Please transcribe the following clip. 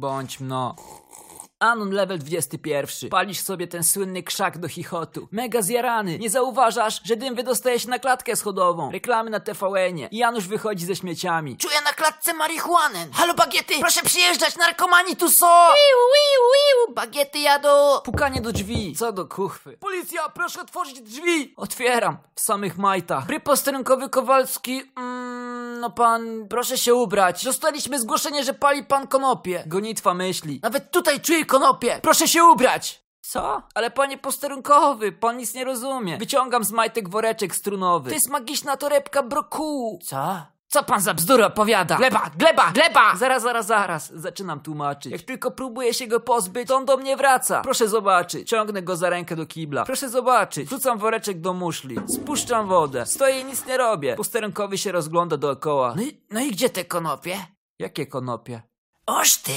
Bądź mno. Anon level 21. Palisz sobie ten słynny krzak do chichotu. Mega zjarany. Nie zauważasz, że dym wydostaje się na klatkę schodową. Reklamy na TVN-ie. I Janusz wychodzi ze śmieciami. Czuję na klatce marihuanę. Halo bagiety, proszę przyjeżdżać, narkomani tu są! Wiu, wiu, wiu. Bagiety jadą! Pukanie do drzwi. Co do kuchwy. Policja, proszę otworzyć drzwi. Otwieram. W samych majtach. Bry posterunkowy Kowalski. Mm, no pan, proszę się ubrać. Dostaliśmy zgłoszenie, że pali pan konopie. Gonitwa myśli. Nawet tutaj czuję konopie. Proszę się ubrać. Co? Ale panie posterunkowy, pan nic nie rozumie. Wyciągam z majtek woreczek strunowy. To jest magiczna torebka brokułu. Co? Co pan za bzdury opowiada? Gleba, gleba, gleba! Zaraz, zaraz, zaraz. Zaczynam tłumaczyć. Jak tylko próbuję się go pozbyć, to on do mnie wraca. Proszę zobaczyć. Ciągnę go za rękę do kibla. Proszę zobaczyć. Wrzucam woreczek do muszli. Spuszczam wodę. Stoję i nic nie robię. Posterunkowy się rozgląda dookoła. No i, no i gdzie te konopie? Jakie konopie? Oż ty!